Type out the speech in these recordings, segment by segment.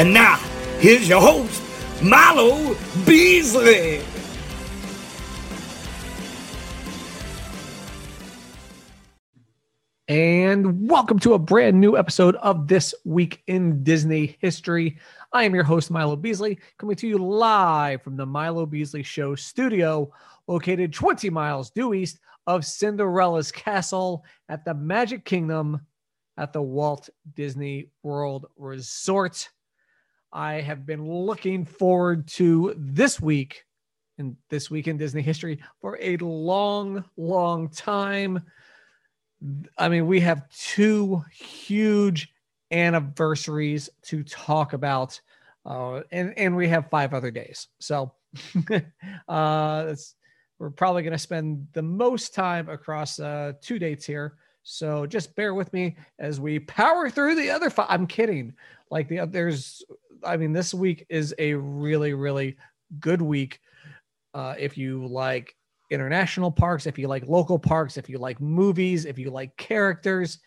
And now, here's your host, Milo Beasley. And welcome to a brand new episode of This Week in Disney History. I am your host, Milo Beasley, coming to you live from the Milo Beasley Show studio, located 20 miles due east of Cinderella's Castle at the Magic Kingdom at the Walt Disney World Resort. I have been looking forward to this week and this week in Disney history for a long, long time. I mean, we have two huge anniversaries to talk about, uh, and and we have five other days. So, uh, we're probably going to spend the most time across uh, two dates here. So just bear with me as we power through the other five. I'm kidding. Like the there's, I mean, this week is a really really good week. Uh, if you like international parks, if you like local parks, if you like movies, if you like characters.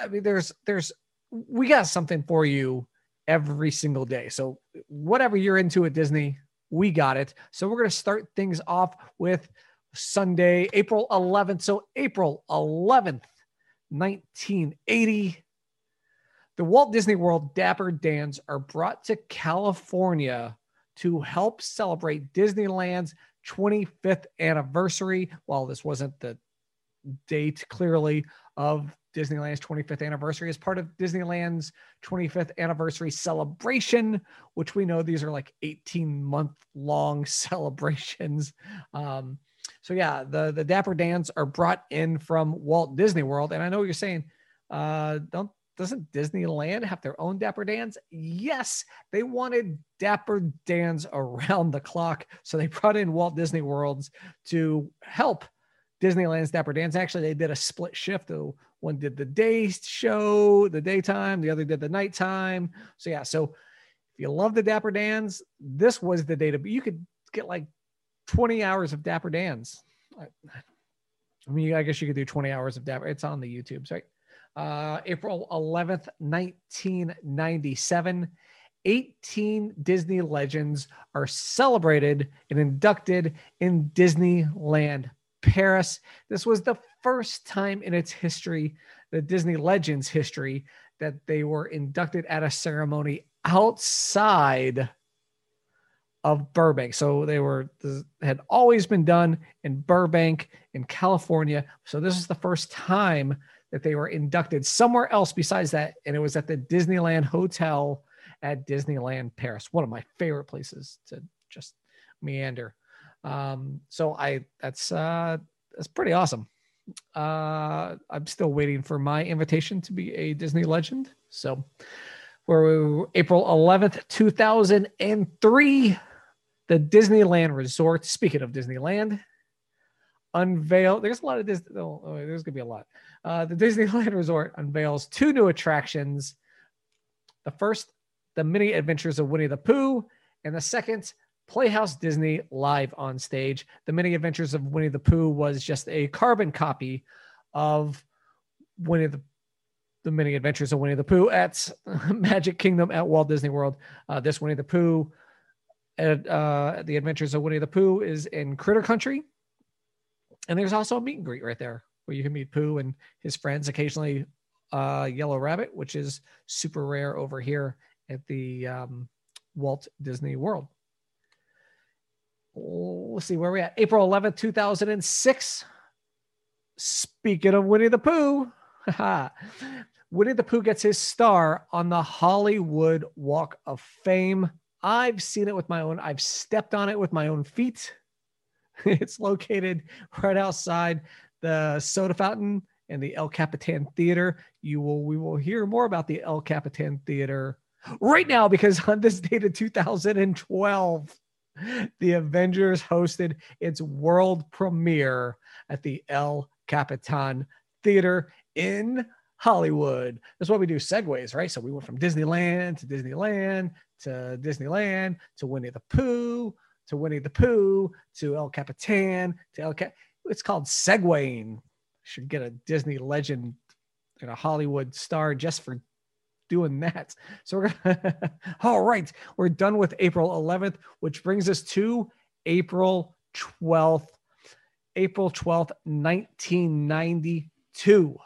I mean, there's there's we got something for you every single day. So whatever you're into at Disney, we got it. So we're gonna start things off with Sunday, April 11th. So April 11th, 1980. The Walt Disney World Dapper Dans are brought to California to help celebrate Disneyland's 25th anniversary. While this wasn't the date clearly of Disneyland's 25th anniversary, as part of Disneyland's 25th anniversary celebration, which we know these are like 18 month long celebrations. Um, so yeah, the the Dapper Dans are brought in from Walt Disney World, and I know what you're saying. Uh, don't doesn't Disneyland have their own Dapper Dans? Yes, they wanted Dapper Dans around the clock. So they brought in Walt Disney Worlds to help Disneyland's Dapper Dans. Actually, they did a split shift. One did the day show, the daytime, the other did the nighttime. So yeah, so if you love the Dapper Dans, this was the to be. You could get like 20 hours of Dapper Dans. I, I mean, I guess you could do 20 hours of Dapper. It's on the YouTubes, right? Uh, April 11th, 1997. 18 Disney legends are celebrated and inducted in Disneyland Paris. This was the first time in its history, the Disney Legends history, that they were inducted at a ceremony outside of Burbank. So they were had always been done in Burbank in California. So this is the first time that they were inducted somewhere else besides that, and it was at the Disneyland Hotel at Disneyland Paris, one of my favorite places to just meander. Um, so I that's uh, that's pretty awesome. Uh, I'm still waiting for my invitation to be a Disney legend. So we're April 11th, 2003. The Disneyland Resort. Speaking of Disneyland, unveil. There's a lot of this. Oh, oh, there's gonna be a lot. Uh, the Disneyland Resort unveils two new attractions. The first, the mini adventures of Winnie the Pooh, and the second, Playhouse Disney live on stage. The mini adventures of Winnie the Pooh was just a carbon copy of Winnie the the mini adventures of Winnie the Pooh at Magic Kingdom at Walt Disney World. Uh, this Winnie the Pooh, at, uh, the Adventures of Winnie the Pooh is in Critter Country, and there's also a meet and greet right there where you can meet Pooh and his friends. Occasionally, uh, Yellow Rabbit, which is super rare over here at the um, Walt Disney World. Let's see where we at. April 11th, 2006. Speaking of Winnie the Pooh, Winnie the Pooh gets his star on the Hollywood Walk of Fame. I've seen it with my own, I've stepped on it with my own feet. it's located right outside the soda fountain and the El Capitan Theater. You will we will hear more about the El Capitan Theater right now because on this date of 2012, the Avengers hosted its world premiere at the El Capitan Theater in Hollywood. That's what we do segues, right? So we went from Disneyland to Disneyland to Disneyland to Winnie the Pooh to Winnie the Pooh to El Capitan to El Cap it's called segwaying. Should get a Disney legend and a Hollywood star just for doing that. So we're gonna, all right, we're done with April 11th, which brings us to April 12th. April 12th, 1992.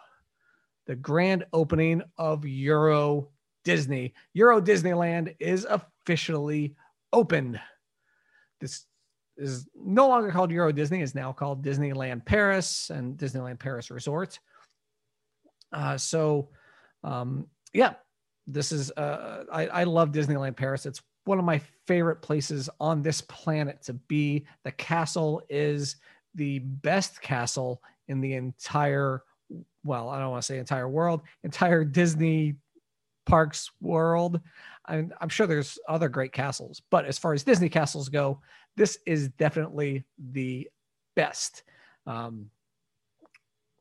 The grand opening of Euro Disney. Euro Disneyland is officially opened. This is no longer called Euro Disney, It's now called Disneyland Paris and Disneyland Paris Resort. Uh, so, um, yeah, this is, uh, I, I love Disneyland Paris. It's one of my favorite places on this planet to be. The castle is the best castle in the entire, well, I don't want to say entire world, entire Disney parks world. I'm, I'm sure there's other great castles, but as far as Disney castles go, this is definitely the best. Um,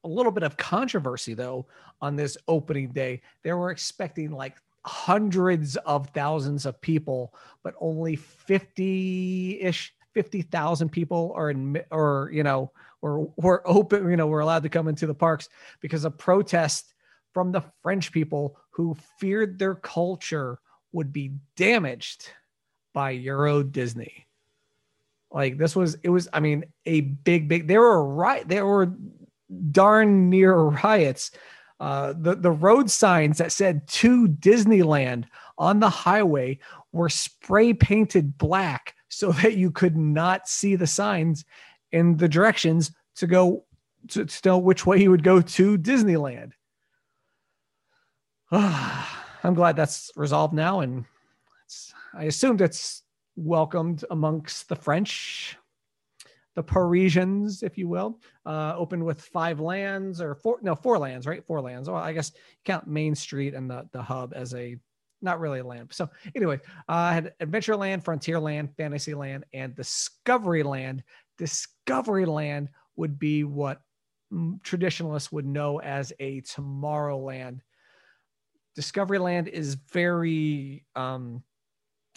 a little bit of controversy though on this opening day. They were expecting like hundreds of thousands of people, but only 50 ish, 50,000 people are in, or, you know, were, were open, you know, were allowed to come into the parks because of protest from the French people who feared their culture would be damaged by Euro Disney. Like this was, it was, I mean, a big, big, there were right, there were darn near riots. Uh, the, the road signs that said to Disneyland on the highway were spray painted black so that you could not see the signs in the directions to go to, to know which way you would go to Disneyland. I'm glad that's resolved now, and I assumed it's welcomed amongst the French, the Parisians, if you will. Uh, opened with five lands or four, no, four lands, right? Four lands. Well, I guess count Main Street and the the hub as a not really a land. So anyway, uh, I had Adventureland, Frontierland, Fantasyland, and Discoveryland. Discoveryland would be what traditionalists would know as a Tomorrowland Discoveryland is very um,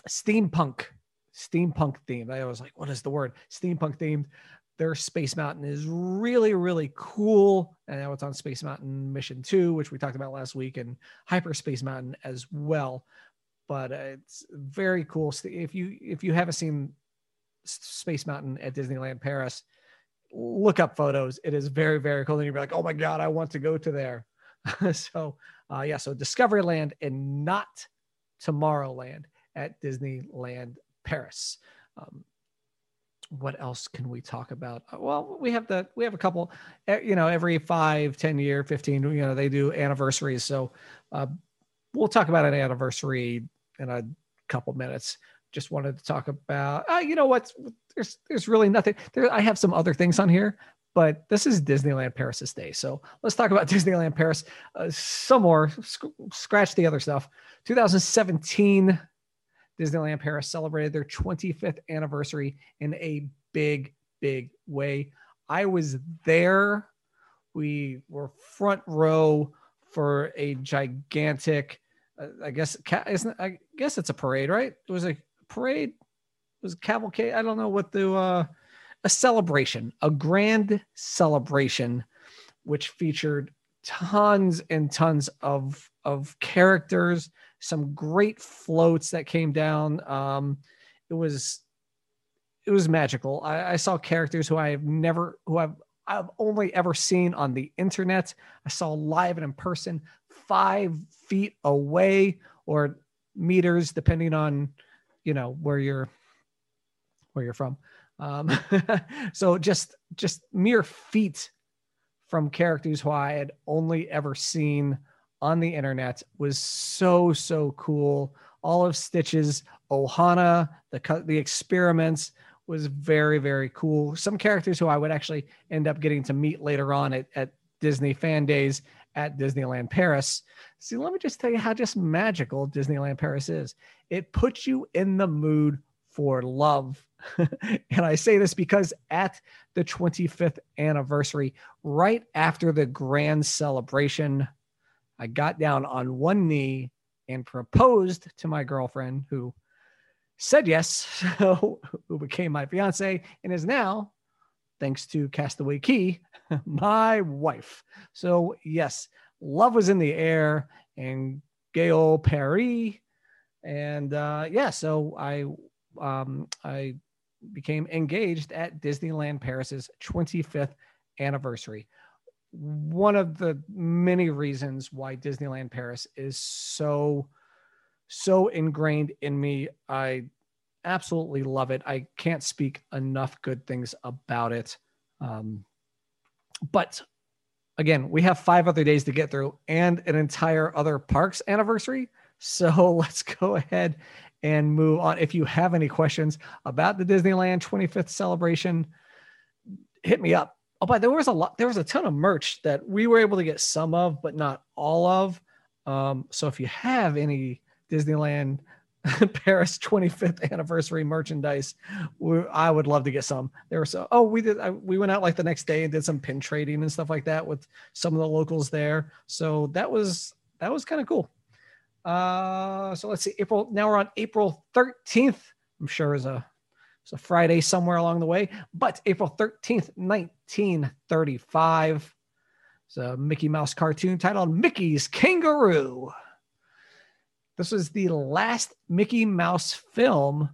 steampunk, steampunk themed. I was like, what is the word? Steampunk themed. Their Space Mountain is really, really cool. And now it's on Space Mountain Mission 2, which we talked about last week, and Hyperspace Mountain as well. But uh, it's very cool. If you if you haven't seen Space Mountain at Disneyland Paris, look up photos. It is very, very cool. And you'll be like, oh my God, I want to go to there. so uh, yeah, so Discoveryland and not Tomorrowland at Disneyland Paris. Um, what else can we talk about? Uh, well, we have the we have a couple, you know, every five, 10 year, 15, you know, they do anniversaries. So uh, we'll talk about an anniversary in a couple minutes. Just wanted to talk about, uh, you know what? There's there's really nothing there. I have some other things on here, but this is Disneyland Paris's day. So let's talk about Disneyland Paris uh, some more. Sc- scratch the other stuff. 2017, Disneyland Paris celebrated their 25th anniversary in a big, big way. I was there. We were front row for a gigantic, uh, I guess, ca- I guess it's a parade, right? It was a parade. It was a cavalcade. I don't know what the uh, a celebration, a grand celebration, which featured tons and tons of of characters, some great floats that came down. Um, it was it was magical. I, I saw characters who I have never who I've I've only ever seen on the internet. I saw live and in person, five feet away or meters, depending on you know where you're where you're from. Um, so just just mere feet from characters who I had only ever seen on the internet was so so cool. All of Stitch's Ohana, the the experiments was very very cool. Some characters who I would actually end up getting to meet later on at, at Disney Fan Days at Disneyland Paris. See, let me just tell you how just magical Disneyland Paris is. It puts you in the mood for love. and I say this because at the 25th anniversary, right after the grand celebration, I got down on one knee and proposed to my girlfriend who said yes, so who became my fiance and is now, thanks to Castaway Cay, my wife. So, yes, love was in the air and Gail Perry, and uh, yeah, so I um, I became engaged at Disneyland Paris's 25th anniversary. One of the many reasons why Disneyland Paris is so so ingrained in me. I absolutely love it. I can't speak enough good things about it. Um, but again, we have five other days to get through and an entire other parks anniversary. So let's go ahead and move on. If you have any questions about the Disneyland 25th celebration, hit me up. Oh, but there was a lot, there was a ton of merch that we were able to get some of, but not all of. Um, so if you have any Disneyland Paris 25th anniversary merchandise, we, I would love to get some. There were so, oh, we did, I, we went out like the next day and did some pin trading and stuff like that with some of the locals there. So that was, that was kind of cool. Uh, so let's see, April. Now we're on April 13th. I'm sure is a it's a Friday somewhere along the way, but April 13th, 1935. It's a Mickey Mouse cartoon titled Mickey's Kangaroo. This was the last Mickey Mouse film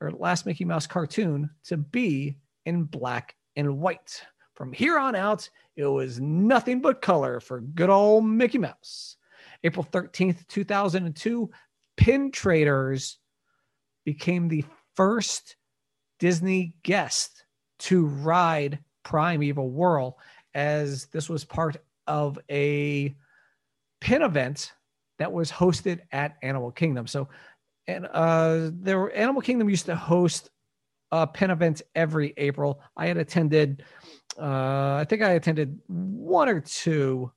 or last Mickey Mouse cartoon to be in black and white. From here on out, it was nothing but color for good old Mickey Mouse. April 13th, 2002, Pin Traders became the first Disney guest to ride Primeval Whirl, as this was part of a pin event that was hosted at Animal Kingdom. So, and uh, there were Animal Kingdom used to host a pin event every April. I had attended, uh, I think I attended one or two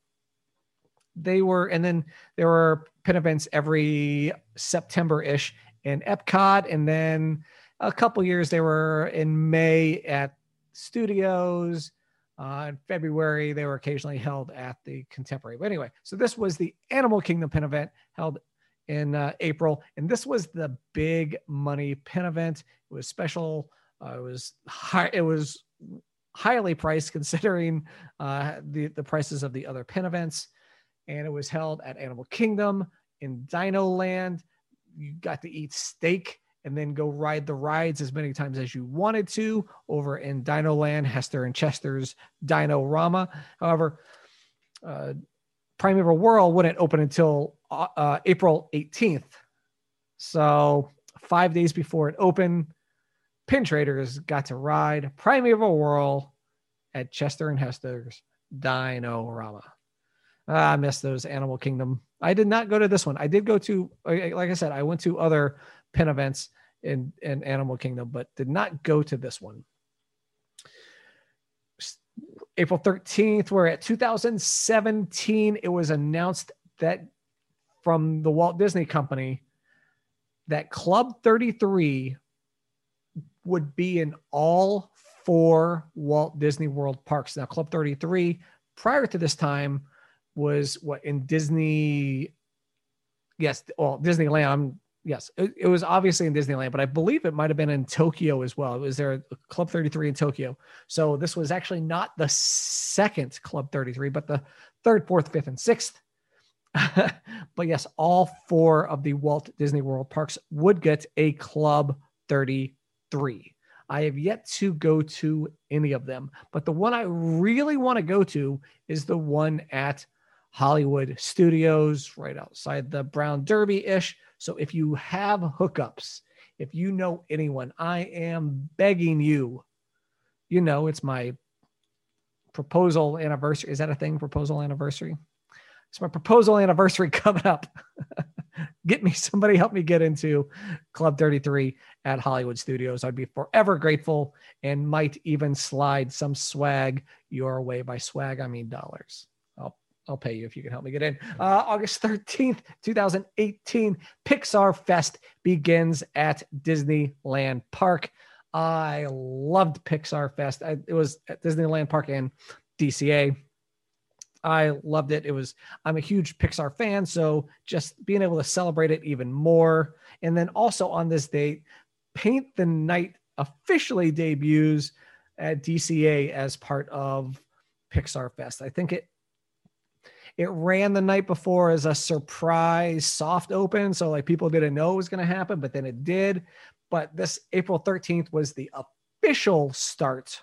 they were, and then there were pin events every September ish in Epcot, and then a couple years they were in May at studios. Uh, in February, they were occasionally held at the Contemporary. But anyway, so this was the Animal Kingdom pin event held in uh, April, and this was the big money pin event. It was special. Uh, it was high. It was highly priced considering uh, the the prices of the other pin events and it was held at Animal Kingdom in Dino Land. You got to eat steak and then go ride the rides as many times as you wanted to over in Dino Land, Hester and Chester's Dino Rama. However, uh, Primeval Whirl wouldn't open until uh, uh, April 18th. So, five days before it opened, pin traders got to ride Primeval Whirl at Chester and Hester's Dino Rama. Ah, I miss those Animal Kingdom. I did not go to this one. I did go to, like I said, I went to other pin events in, in Animal Kingdom, but did not go to this one. April 13th, we're at 2017. It was announced that from the Walt Disney Company that Club 33 would be in all four Walt Disney World parks. Now, Club 33, prior to this time, was what in Disney. Yes, well, Disneyland. I'm, yes, it, it, was obviously in Disneyland, but I believe it might have been in Tokyo as well. Was there Club 33 in Tokyo. So this was actually not the second Club 33, but the third, fourth, fifth, and sixth. but yes, all four of the Walt Disney World parks would get a Club 33. I have yet to go to any of them, but the one I really want to go to is the one at Hollywood Studios, right outside the Brown Derby ish. So if you have hookups, if you know anyone, I am begging you. You know, it's my proposal anniversary. Is that a thing? Proposal anniversary? It's my proposal anniversary coming up. get me somebody help me get into Club 33 at Hollywood Studios. I'd be forever grateful and might even slide some swag your way. By swag, I mean dollars. I'll pay you if you can help me get in. Uh, August 13th, 2018, Pixar Fest begins at Disneyland Park. I loved Pixar Fest. I, it was at Disneyland Park in DCA. I loved it. It was, I'm a huge Pixar fan. So just being able to celebrate it even more. And then also on this date, Paint the Night officially debuts at DCA as part of Pixar Fest. I think it It ran the night before as a surprise soft open. So, like, people didn't know it was going to happen, but then it did. But this April 13th was the official start.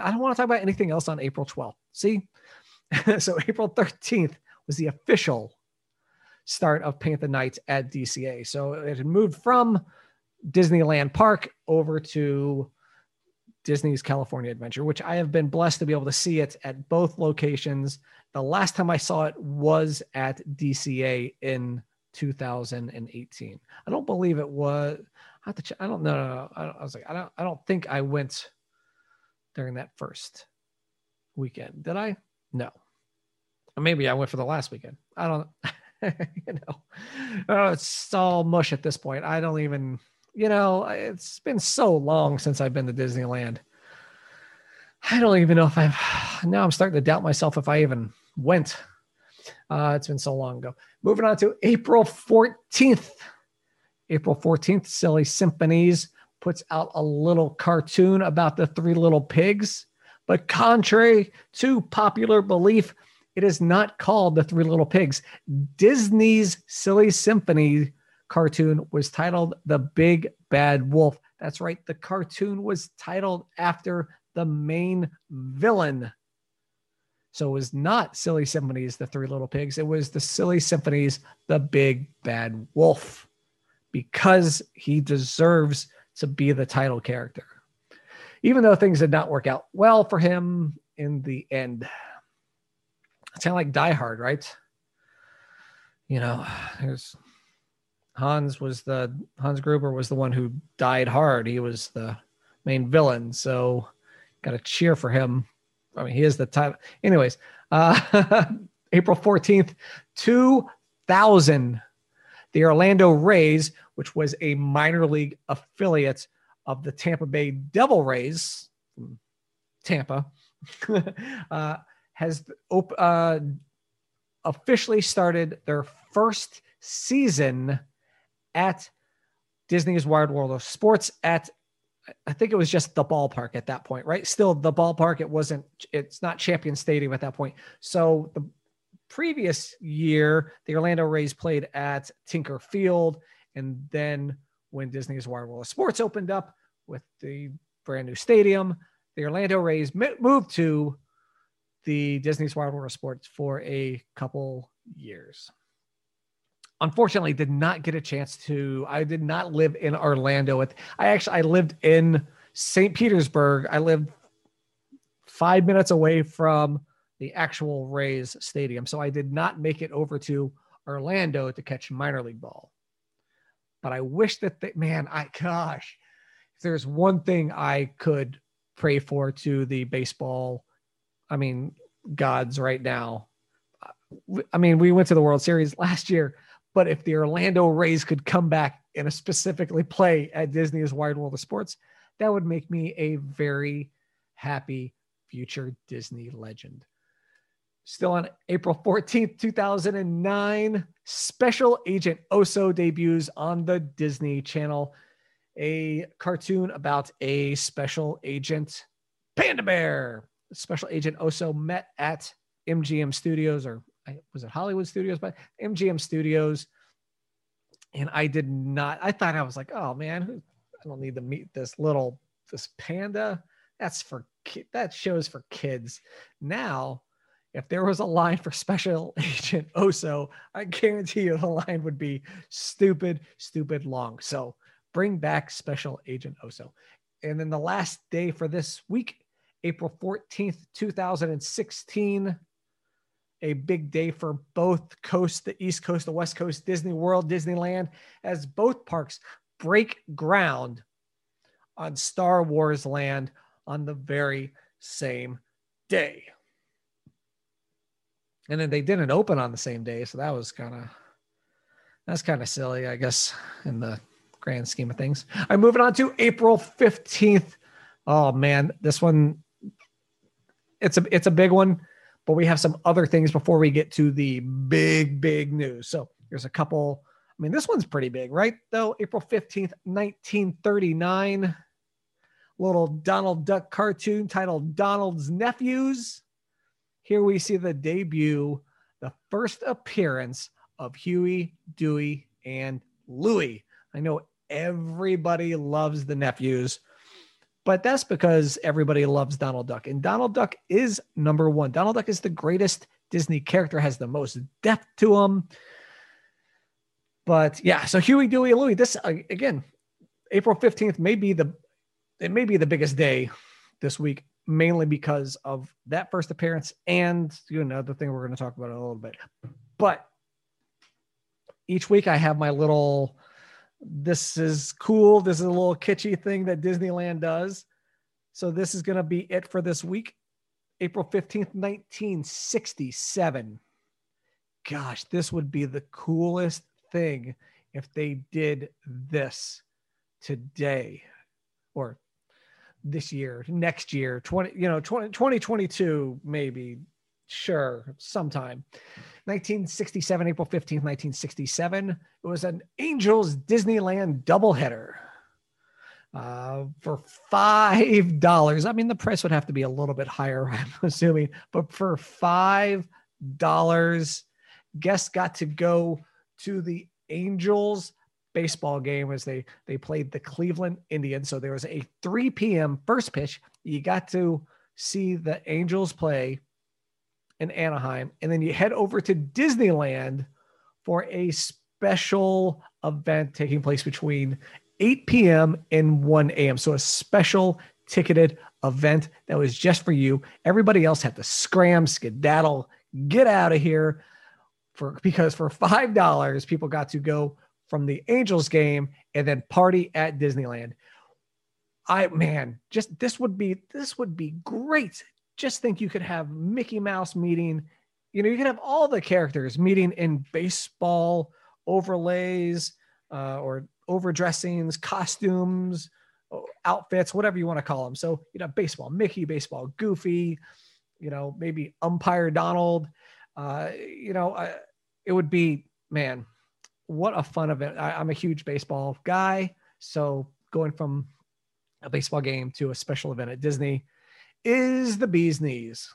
I don't want to talk about anything else on April 12th. See? so, April 13th was the official start of Paint the Night at DCA. So, it had moved from Disneyland Park over to Disney's California Adventure, which I have been blessed to be able to see it at both locations. The last time I saw it was at DCA in 2018. I don't believe it was. I have to. I don't know. I, I was like, I don't. I don't think I went during that first weekend. Did I? No. Or maybe I went for the last weekend. I don't. you know, oh, it's all mush at this point. I don't even you know, it's been so long since I've been to Disneyland. I don't even know if I've now I'm starting to doubt myself if I even went. Uh, it's been so long ago. Moving on to April 14th. April 14th, Silly Symphonies puts out a little cartoon about the three little pigs. But contrary to popular belief, it is not called the Three Little Pigs. Disney's Silly Symphony cartoon was titled The Big Bad Wolf. That's right, the cartoon was titled after the main villain. So it was not Silly Symphonies, The Three Little Pigs. It was the Silly Symphonies, The Big Bad Wolf, because he deserves to be the title character. Even though things did not work out well for him in the end. It's kind of like Die Hard, right? You know, there's Hans was the Hans Gruber was the one who died hard. He was the main villain, so got to cheer for him. I mean, he is the type. Anyways, uh, April fourteenth, two thousand, the Orlando Rays, which was a minor league affiliate of the Tampa Bay Devil Rays, Tampa, uh, has op- uh, officially started their first season at Disney's Wide World of Sports at I think it was just the ballpark at that point, right? Still the ballpark. It wasn't, it's not Champion Stadium at that point. So the previous year, the Orlando Rays played at Tinker Field. And then when Disney's Wide World of Sports opened up with the brand new stadium, the Orlando Rays moved to the Disney's Wide World of Sports for a couple years unfortunately did not get a chance to i did not live in orlando with i actually i lived in st petersburg. I lived five minutes away from the actual rays stadium. So i did not make it over to orlando to catch minor league ball. But i wish that they, man i gosh if there's one thing i could pray for to the baseball i mean gods right now. I mean we went to the world series last year but if the Orlando Rays could come back and specifically play at Disney's Wide World of Sports, that would make me a very happy future Disney legend. Still on April 14th, 2009, Special Agent Oso debuts on the Disney Channel, a cartoon about a special agent, Panda Bear. Special Agent Oso met at MGM Studios or was it Hollywood Studios, but MGM Studios. And I did not, I thought I was like, oh man, I don't need to meet this little, this panda. That's for, that shows for kids. Now, if there was a line for Special Agent Oso, I guarantee you the line would be stupid, stupid long. So bring back Special Agent Oso. And then the last day for this week, April 14th, 2016, a big day for both coasts, the East Coast, the West Coast, Disney World, Disneyland, as both parks break ground on Star Wars land on the very same day. And then they didn't open on the same day, so that was kind of that's kind of silly, I guess, in the grand scheme of things. I'm moving on to April 15th. Oh man, this one it's a it's a big one but we have some other things before we get to the big, big news. So there's a couple. I mean, this one's pretty big, right? Though April 15th, 1939, little Donald Duck cartoon titled Donald's Nephews. Here we see the debut the first appearance of Huey, Dewey, and Louie. I know everybody loves the nephews, but that's because everybody loves Donald Duck. And Donald Duck is number one. Donald Duck is the greatest Disney character, has the most depth to him. But yeah, so Huey, Dewey, and Louie. This uh, again, April fifteenth may be the it may be the biggest day this week, mainly because of that first appearance and you know the thing we're going to talk about in a little bit. But each week I have my little this is cool. This is a little kitschy thing that Disneyland does. So this is going to be it for this week. April 15th, 1967. Gosh, this would be the coolest thing if they did this today or this year, next year, 20, you know, 20, 2022, maybe, sure, sometime. 1967, April 15th, 1967. It was an Angels Disneyland doubleheader uh, for five dollars. I mean, the price would have to be a little bit higher, I'm assuming, but for five dollars, guests got to go to the Angels baseball game as they they played the Cleveland Indians. So there was a 3 p.m. first pitch. You got to see the Angels play in Anaheim, and then you head over to Disneyland for a special event taking place between 8 p.m. and 1 a.m. So a special ticketed event that was just for you. Everybody else had to scram, skedaddle, get out of here for because for five dollars people got to go from the Angels game and then party at Disneyland. I man, just this would be this would be great just think you could have Mickey Mouse meeting, you know, you could have all the characters meeting in baseball overlays uh, or overdressings, costumes, outfits, whatever you want to call them. So, you know, baseball, Mickey, baseball, Goofy, you know, maybe umpire Donald. Uh, you know, it would be, man, what a fun event. I, I'm a huge baseball guy. So going from a baseball game to a special event at Disney is the bee's knees.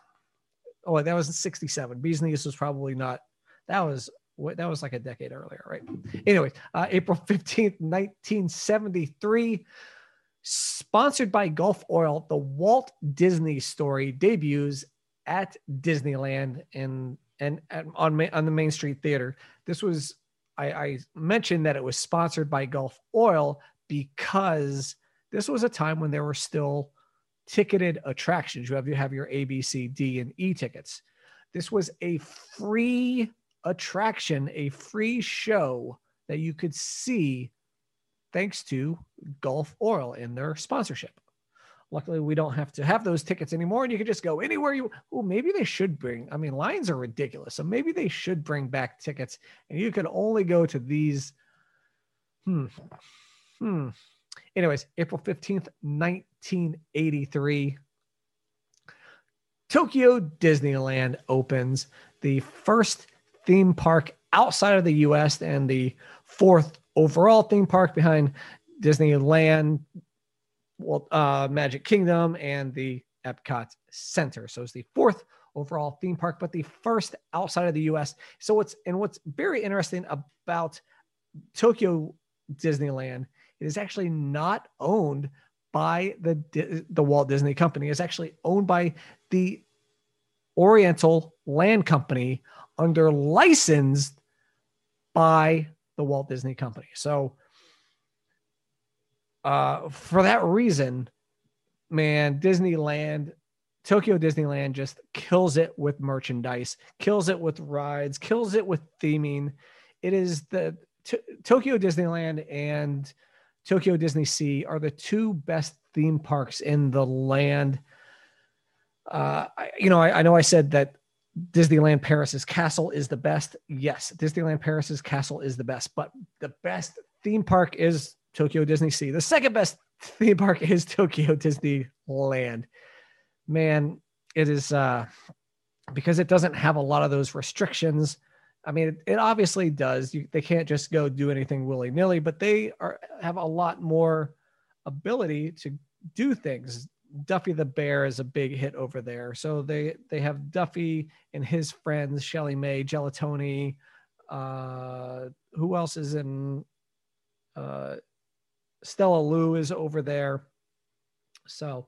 Oh, that was 67. Bee's knees was probably not, that was what that was like a decade earlier, right? Anyway, uh, April 15th, 1973, sponsored by Gulf Oil, the Walt Disney story debuts at Disneyland and and on on the Main Street Theater. This was I, I mentioned that it was sponsored by Gulf Oil because this was a time when there were still ticketed attractions. You have you have your A, B, C, D, and E tickets. This was a free attraction, a free show that you could see thanks to Gulf Oil and their sponsorship. Luckily, we don't have to have those tickets anymore, and you can just go anywhere you. Oh, maybe they should bring. I mean, lines are ridiculous, so maybe they should bring back tickets, and you could only go to these. Hmm. Hmm. Anyways, April 15th, 1983. Tokyo Disneyland opens the first theme park outside of the US and the fourth overall theme park behind Disneyland, well, uh, Magic Kingdom, and the Epcot Center. So it's the fourth overall theme park, but the first outside of the US. So what's and what's very interesting about Tokyo Disneyland it is actually not owned by the the Walt Disney Company. It's actually owned by the Oriental Land Company under license by the Walt Disney Company. So uh, for that reason, man, Disneyland, Tokyo Disneyland just kills it with merchandise, kills it with rides, kills it with theming. It is the Tokyo Disneyland and Tokyo Disney Sea are the two best theme parks in the land. Uh, I, you know, I, I know I said that Disneyland Paris's castle is the best. Yes, Disneyland Paris's castle is the best, but the best theme park is Tokyo Disney Sea. The second best theme park is Tokyo Disneyland. Man, it is uh because it doesn't have a lot of those restrictions. I mean, it, it obviously does. You, they can't just go do anything willy nilly, but they are have a lot more ability to do things. Duffy the Bear is a big hit over there. So they they have Duffy and his friends, ShellieMay, Gelatoni. Uh, who else is in? Uh, Stella Lou is over there. So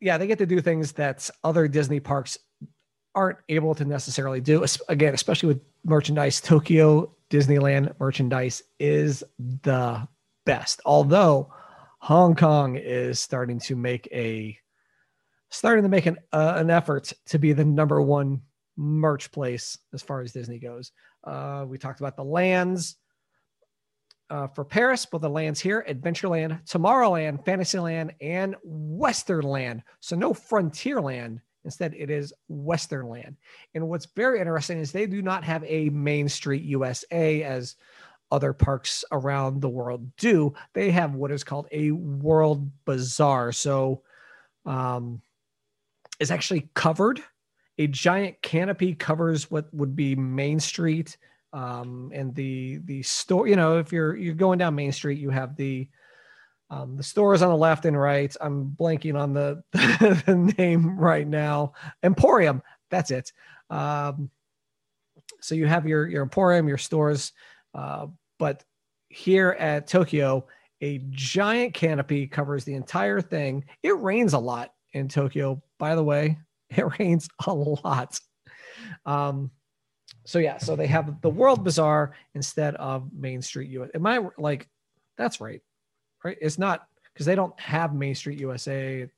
yeah, they get to do things that other Disney parks aren't able to necessarily do. Again, especially with merchandise, Tokyo Disneyland merchandise is the best. Although Hong Kong is starting to make a starting to make an uh, an effort to be the number one merch place as far as Disney goes. Uh, we talked about the lands uh, for Paris, but the lands here: Adventureland, Tomorrowland, Fantasyland, and Westernland. So no Frontierland. Instead, it is Western land. And what's very interesting is they do not have a Main Street USA as other parks around the world do. They have what is called a World Bazaar. So um, it's actually covered. A giant canopy covers what would be Main Street um, and the the store. You know, if you're you're going down Main Street, you have the um, the stores on the left and right. I'm blanking on the, the name right now. Emporium. That's it. Um, so you have your your Emporium, your stores, uh, but here at Tokyo, a giant canopy covers the entire thing. It rains a lot in Tokyo, by the way. It rains a lot. Um, so yeah, so they have the World Bazaar instead of Main Street US. Am I like that's right? Right? It's not because they don't have Main Street USA.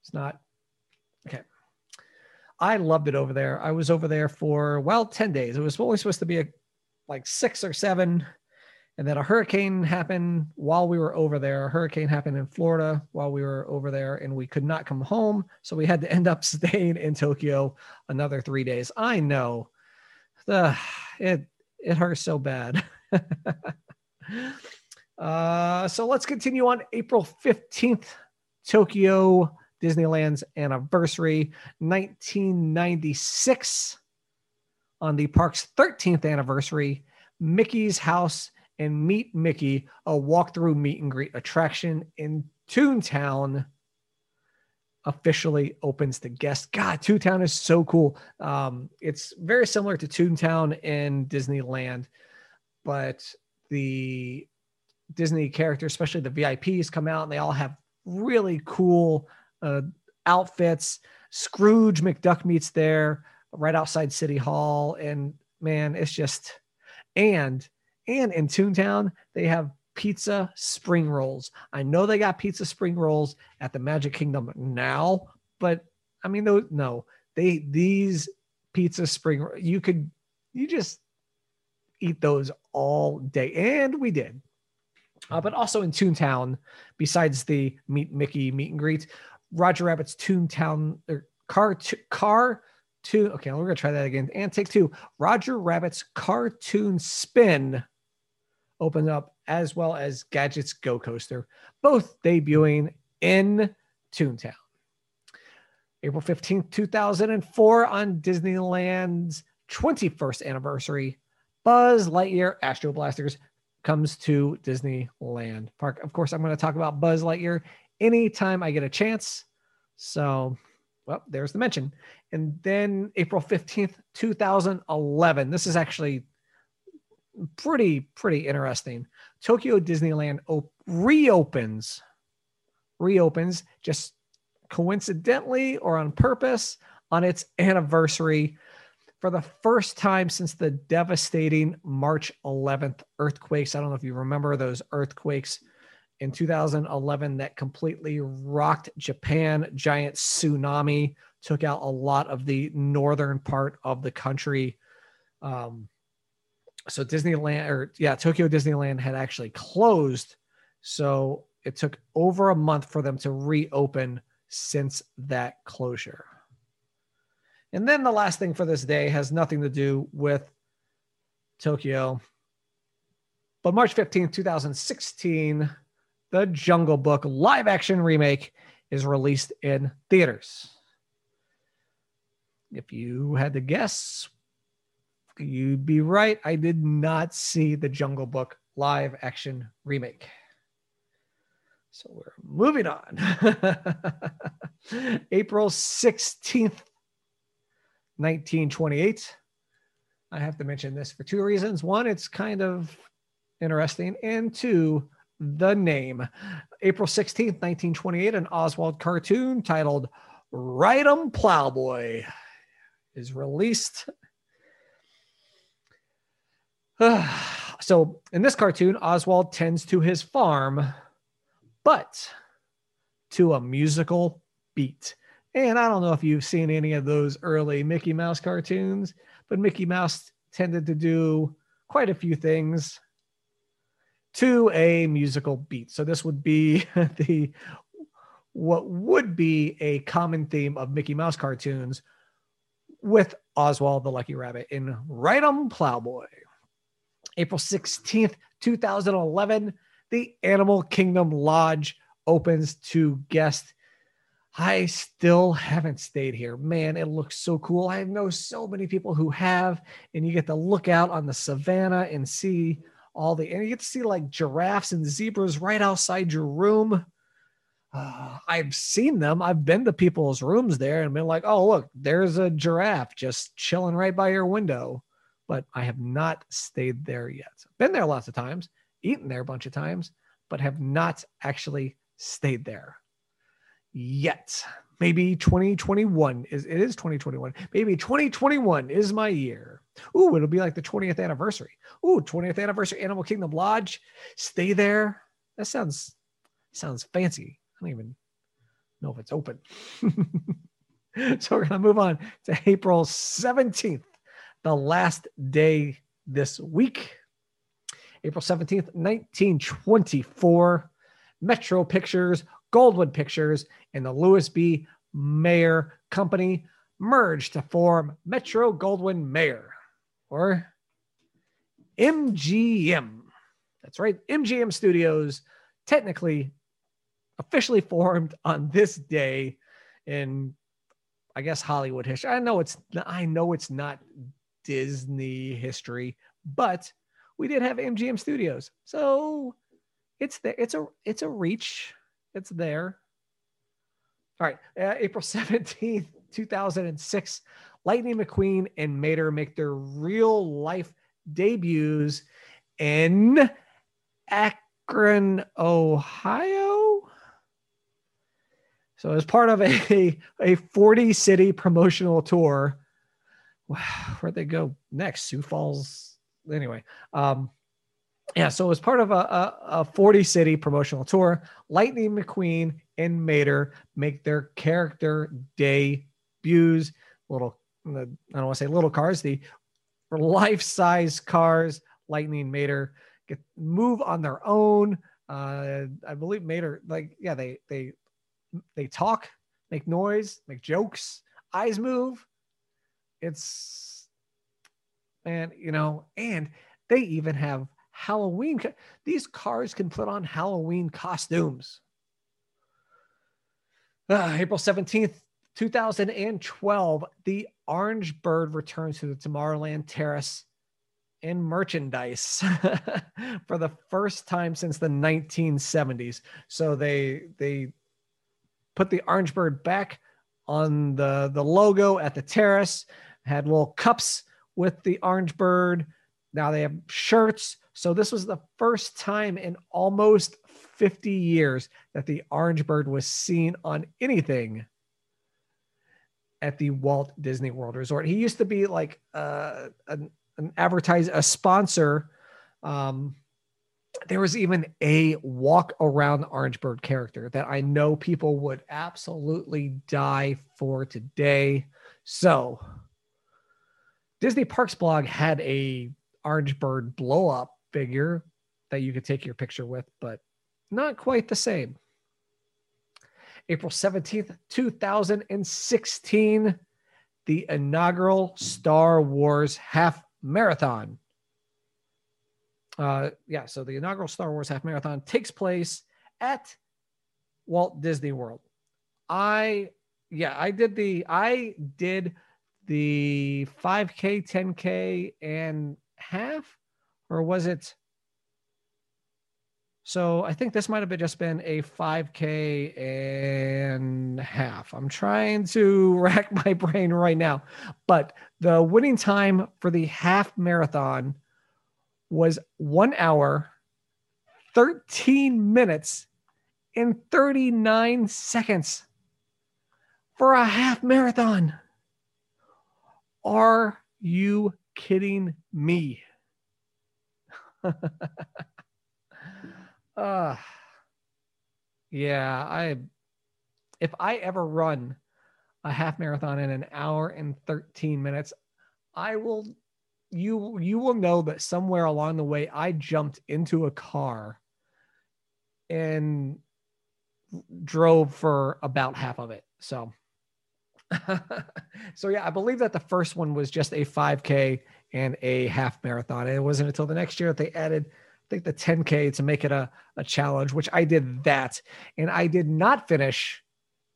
It's not okay. I loved it over there. I was over there for well 10 days. It was only supposed to be a like six or seven and then a hurricane happened while we were over there. A hurricane happened in Florida while we were over there, and we could not come home. So we had to end up staying in Tokyo another three days. I know. The it it hurts so bad. uh, so let's continue on April 15th, Tokyo Disneyland's anniversary, 1996. On the park's 13th anniversary, Mickey's House and Meet Mickey, a walkthrough meet and greet attraction in Toontown officially opens to guests. God, Toontown is so cool. Um, it's very similar to Toontown in Disneyland, but the Disney characters, especially the VIPs, come out and they all have really cool uh, outfits. Scrooge McDuck meets there right outside City Hall, and man, it's just and and in Toontown, they have pizza spring rolls. I know they got pizza spring rolls at the Magic Kingdom now, but I mean, those, no, they, these pizza spring, you could, you just eat those all day. And we did. Uh, but also in Toontown, besides the Meet Mickey meet and greet, Roger Rabbit's Toontown or car, car, two. Okay, we're gonna try that again. And take two. Roger Rabbit's cartoon spin opened up, as well as Gadgets Go Coaster, both debuting in Toontown. April 15th, 2004, on Disneyland's 21st anniversary, Buzz Lightyear Astro Blasters comes to Disneyland Park. Of course, I'm going to talk about Buzz Lightyear anytime I get a chance. So, well, there's the mention. And then April 15th, 2011. This is actually pretty pretty interesting. Tokyo Disneyland op- reopens reopens just coincidentally or on purpose on its anniversary for the first time since the devastating March 11th earthquakes. I don't know if you remember those earthquakes in 2011 that completely rocked Japan, giant tsunami, took out a lot of the northern part of the country. Um, so Disneyland or yeah, Tokyo Disneyland had actually closed. So it took over a month for them to reopen since that closure. And then the last thing for this day has nothing to do with Tokyo. But March 15th, 2016, The Jungle Book live action remake is released in theaters. If you had to guess You'd be right. I did not see the Jungle Book live action remake. So we're moving on. April 16th, 1928. I have to mention this for two reasons. One, it's kind of interesting, and two, the name. April 16th, 1928, an Oswald cartoon titled Ride 'em Plowboy is released. so in this cartoon, Oswald tends to his farm, but to a musical beat. And I don't know if you've seen any of those early Mickey Mouse cartoons, but Mickey Mouse tended to do quite a few things to a musical beat. So this would be the what would be a common theme of Mickey Mouse cartoons with Oswald the Lucky Rabbit in Ride 'em Plowboy. April 16th, 2011, the Animal Kingdom Lodge opens to guests. I still haven't stayed here. Man, it looks so cool. I know so many people who have, and you get to look out on the savannah and see all the, and you get to see like giraffes and zebras right outside your room. Uh, I've seen them. I've been to people's rooms there and been like, oh, look, there's a giraffe just chilling right by your window but I have not stayed there yet. Been there lots of times, eaten there a bunch of times, but have not actually stayed there yet. Maybe 2021 is it is 2021. Maybe 2021 is my year. Ooh, it'll be like the 20th anniversary. Ooh, 20th anniversary Animal Kingdom Lodge. Stay there. That sounds sounds fancy. I don't even know if it's open. so we're gonna move on to April 17th the last day this week, April 17th, 1924. Metro Pictures, Goldwyn Pictures, and the Louis B. Mayer Company merged to form Metro Goldwyn Mayer, or MGM. That's right, MGM Studios, technically officially formed on this day in, I guess, Hollywood history. I know it's I know it's not Disney history, but we did have MGM Studios, so it's there. It's a it's a reach. It's there. All right, uh, April seventeenth, two thousand and six. Lightning McQueen and Mater make their real life debuts in Akron, Ohio. So, as part of a, a 40 city promotional tour, where'd they go next? Sioux Falls. Anyway, um, yeah. So as part of a, a, a 40 city promotional tour, Lightning McQueen and Mater make their character debuts. Little, I don't want to say little cars, the life size cars. Lightning Mater get move on their own. Uh, I believe Mater, like, yeah, they they they talk, make noise, make jokes, eyes move it's and you know, and they even have Halloween. These cars can put on Halloween costumes. Uh, April 17th, 2012, the Orange Bird returns to the Tomorrowland Terrace in merchandise for the first time since the 1970s. So they they put the Orange Bird back on the the logo at the terrace had little cups with the orange bird. Now they have shirts. So this was the first time in almost 50 years that the orange bird was seen on anything at the Walt Disney World Resort. He used to be like uh, an, an advertise a sponsor. Um, there was even a walk around orange bird character that I know people would absolutely die for today. So Disney Parks blog had a orange bird blow up figure that you could take your picture with, but not quite the same. April 17th, 2016, the inaugural Star Wars half marathon. Uh, yeah, so the inaugural Star Wars half marathon takes place at Walt Disney World. I, yeah, I did the, I did the 5K, 10K, and half? Or was it So I think this might have been just been a 5K and half. I'm trying to rack my brain right now, but the winning time for the half marathon was one hour, 13 minutes, and 39 seconds for a half marathon. Are you kidding me? Uh yeah, I if I ever run a half marathon in an hour and 13 minutes, I will you you will know that somewhere along the way I jumped into a car and drove for about half of it. So so yeah, I believe that the first one was just a 5K and a half marathon. And it wasn't until the next year that they added, I think, the 10K to make it a, a challenge, which I did that. And I did not finish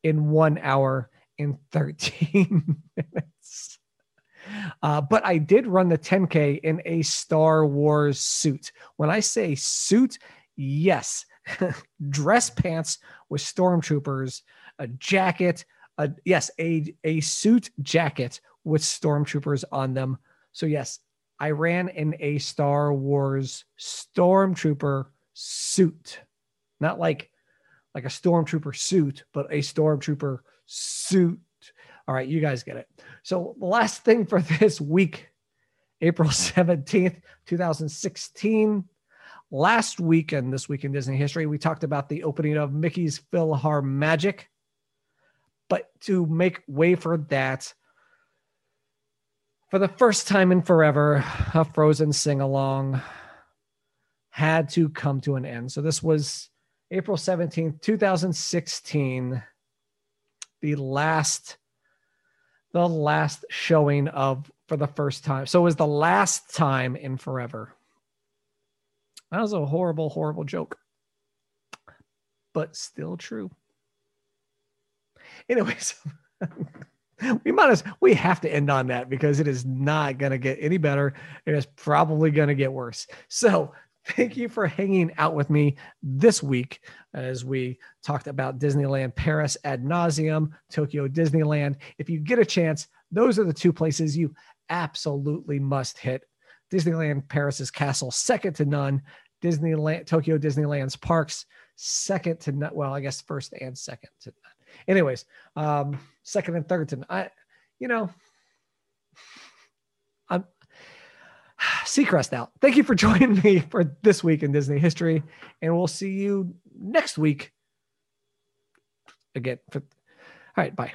in one hour and 13 minutes. Uh, but I did run the 10K in a Star Wars suit. When I say suit, yes, dress pants with stormtroopers, a jacket, a yes, a a suit jacket with stormtroopers on them. So yes, I ran in a Star Wars stormtrooper suit. Not like like a stormtrooper suit, but a stormtrooper suit. All right, you guys get it. So the last thing for this week, April 17th, 2016. Last week and this week in Disney history, we talked about the opening of Mickey's PhilharMagic. But to make way for that, for the first time in forever, a Frozen sing along had to come to an end. So this was April 17th, 2016, the last the last showing of for the first time. So it was the last time in forever. That was a horrible, horrible joke, but still true. Anyways, we might as we have to end on that because it is not going to get any better. It is probably going to get worse. So thank you for hanging out with me this week as we talked about Disneyland Paris ad nauseum, Tokyo Disneyland. If you get a chance, those are the two places you absolutely must hit. Disneyland Paris's castle, second to none. Disneyland Tokyo Disneyland's parks, second to none. Well, I guess first and second to none. Anyways, um, second and third, and I, you know, I'm Seacrest out. Thank you for joining me for this week in Disney history, and we'll see you next week again. For, all right, bye.